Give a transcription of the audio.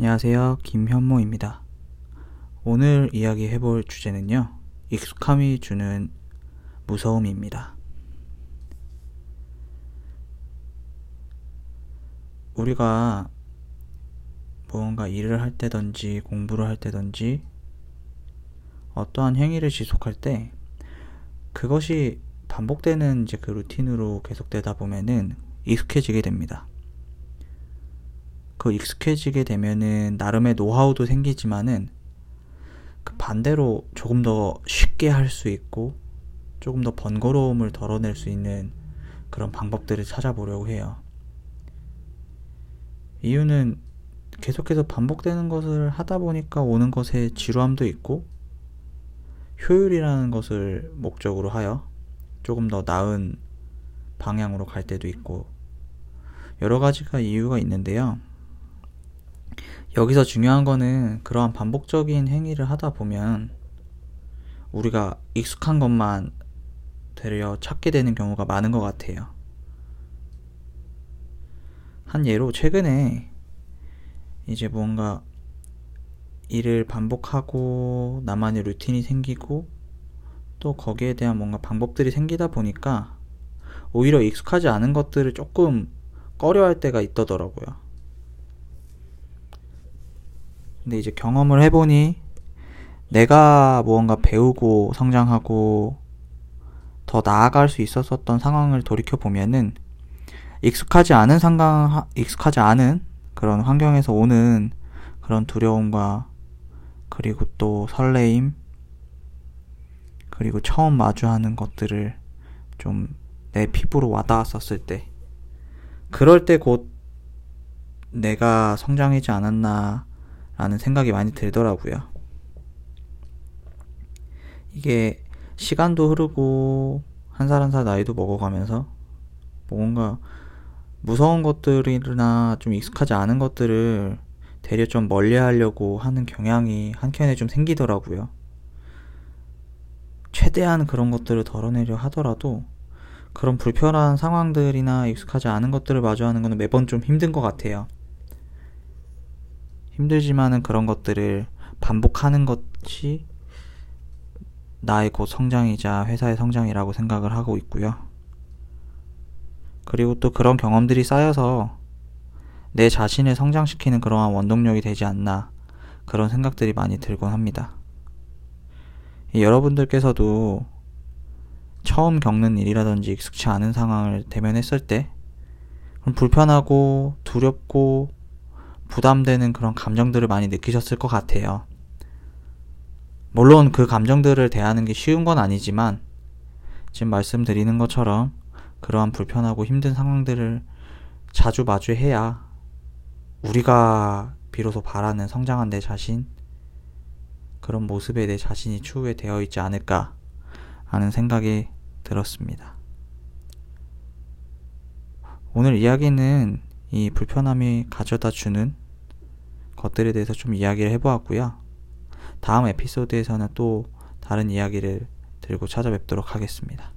안녕하세요. 김현모입니다. 오늘 이야기 해 볼 주제는요. 익숙함이 주는 무서움입니다. 우리가 무언가 일을 할 때든지 공부를 할 때든지 어떠한 행위를 지속할 때 그것이 반복되는 이제 그 루틴으로 계속되다 보면은 익숙해지게 됩니다. 그 익숙해지게 되면은 나름의 노하우도 생기지만은 그 반대로 조금 더 쉽게 할 수 있고 조금 더 번거로움을 덜어낼 수 있는 그런 방법들을 찾아보려고 해요. 이유는 계속해서 반복되는 것을 하다 보니까 오는 것에 지루함도 있고 효율이라는 것을 목적으로 하여 조금 더 나은 방향으로 갈 때도 있고 여러 가지가 이유가 있는데요. 여기서 중요한 거는 그러한 반복적인 행위를 하다 보면 우리가 익숙한 것만 되려 찾게 되는 경우가 많은 것 같아요. 한 예로 최근에 이제 뭔가 일을 반복하고 나만의 루틴이 생기고 또 거기에 대한 뭔가 방법들이 생기다 보니까 오히려 익숙하지 않은 것들을 조금 꺼려할 때가 있더라고요. 근데 이제 경험을 해보니 내가 무언가 배우고 성장하고 더 나아갈 수 있었었던 상황을 돌이켜 보면은 익숙하지 않은 상황, 익숙하지 않은 그런 환경에서 오는 그런 두려움과 그리고 또 설레임 그리고 처음 마주하는 것들을 좀 내 피부로 와닿았었을 때 그럴 때 곧 내가 성장하지 않았나 라는 생각이 많이 들더라고요. 이게 시간도 흐르고 한 살 한 살 나이도 먹어가면서 뭔가 무서운 것들이나 좀 익숙하지 않은 것들을 되려 좀 멀리 하려고 하는 경향이 한켠에 좀 생기더라고요. 최대한 그런 것들을 덜어내려 하더라도 그런 불편한 상황들이나 익숙하지 않은 것들을 마주하는 것은 매번 좀 힘든 것 같아요. 힘들지만은 그런 것들을 반복하는 것이 나의 곧 성장이자 회사의 성장이라고 생각을 하고 있고요. 그리고 또 그런 경험들이 쌓여서 내 자신을 성장시키는 그러한 원동력이 되지 않나 그런 생각들이 많이 들곤 합니다. 여러분들께서도 처음 겪는 일이라든지 익숙치 않은 상황을 대면했을 때 불편하고 두렵고 부담되는 그런 감정들을 많이 느끼셨을 것 같아요. 물론 그 감정들을 대하는 게 쉬운 건 아니지만 지금 말씀드리는 것처럼 그러한 불편하고 힘든 상황들을 자주 마주해야 우리가 비로소 바라는 성장한 내 자신, 그런 모습에 내 자신이 추후에 되어 있지 않을까 하는 생각이 들었습니다. 오늘 이야기는 이 불편함이 가져다 주는 것들에 대해서 좀 이야기를 해보았고요. 다음 에피소드에서는 또 다른 이야기를 들고 찾아뵙도록 하겠습니다.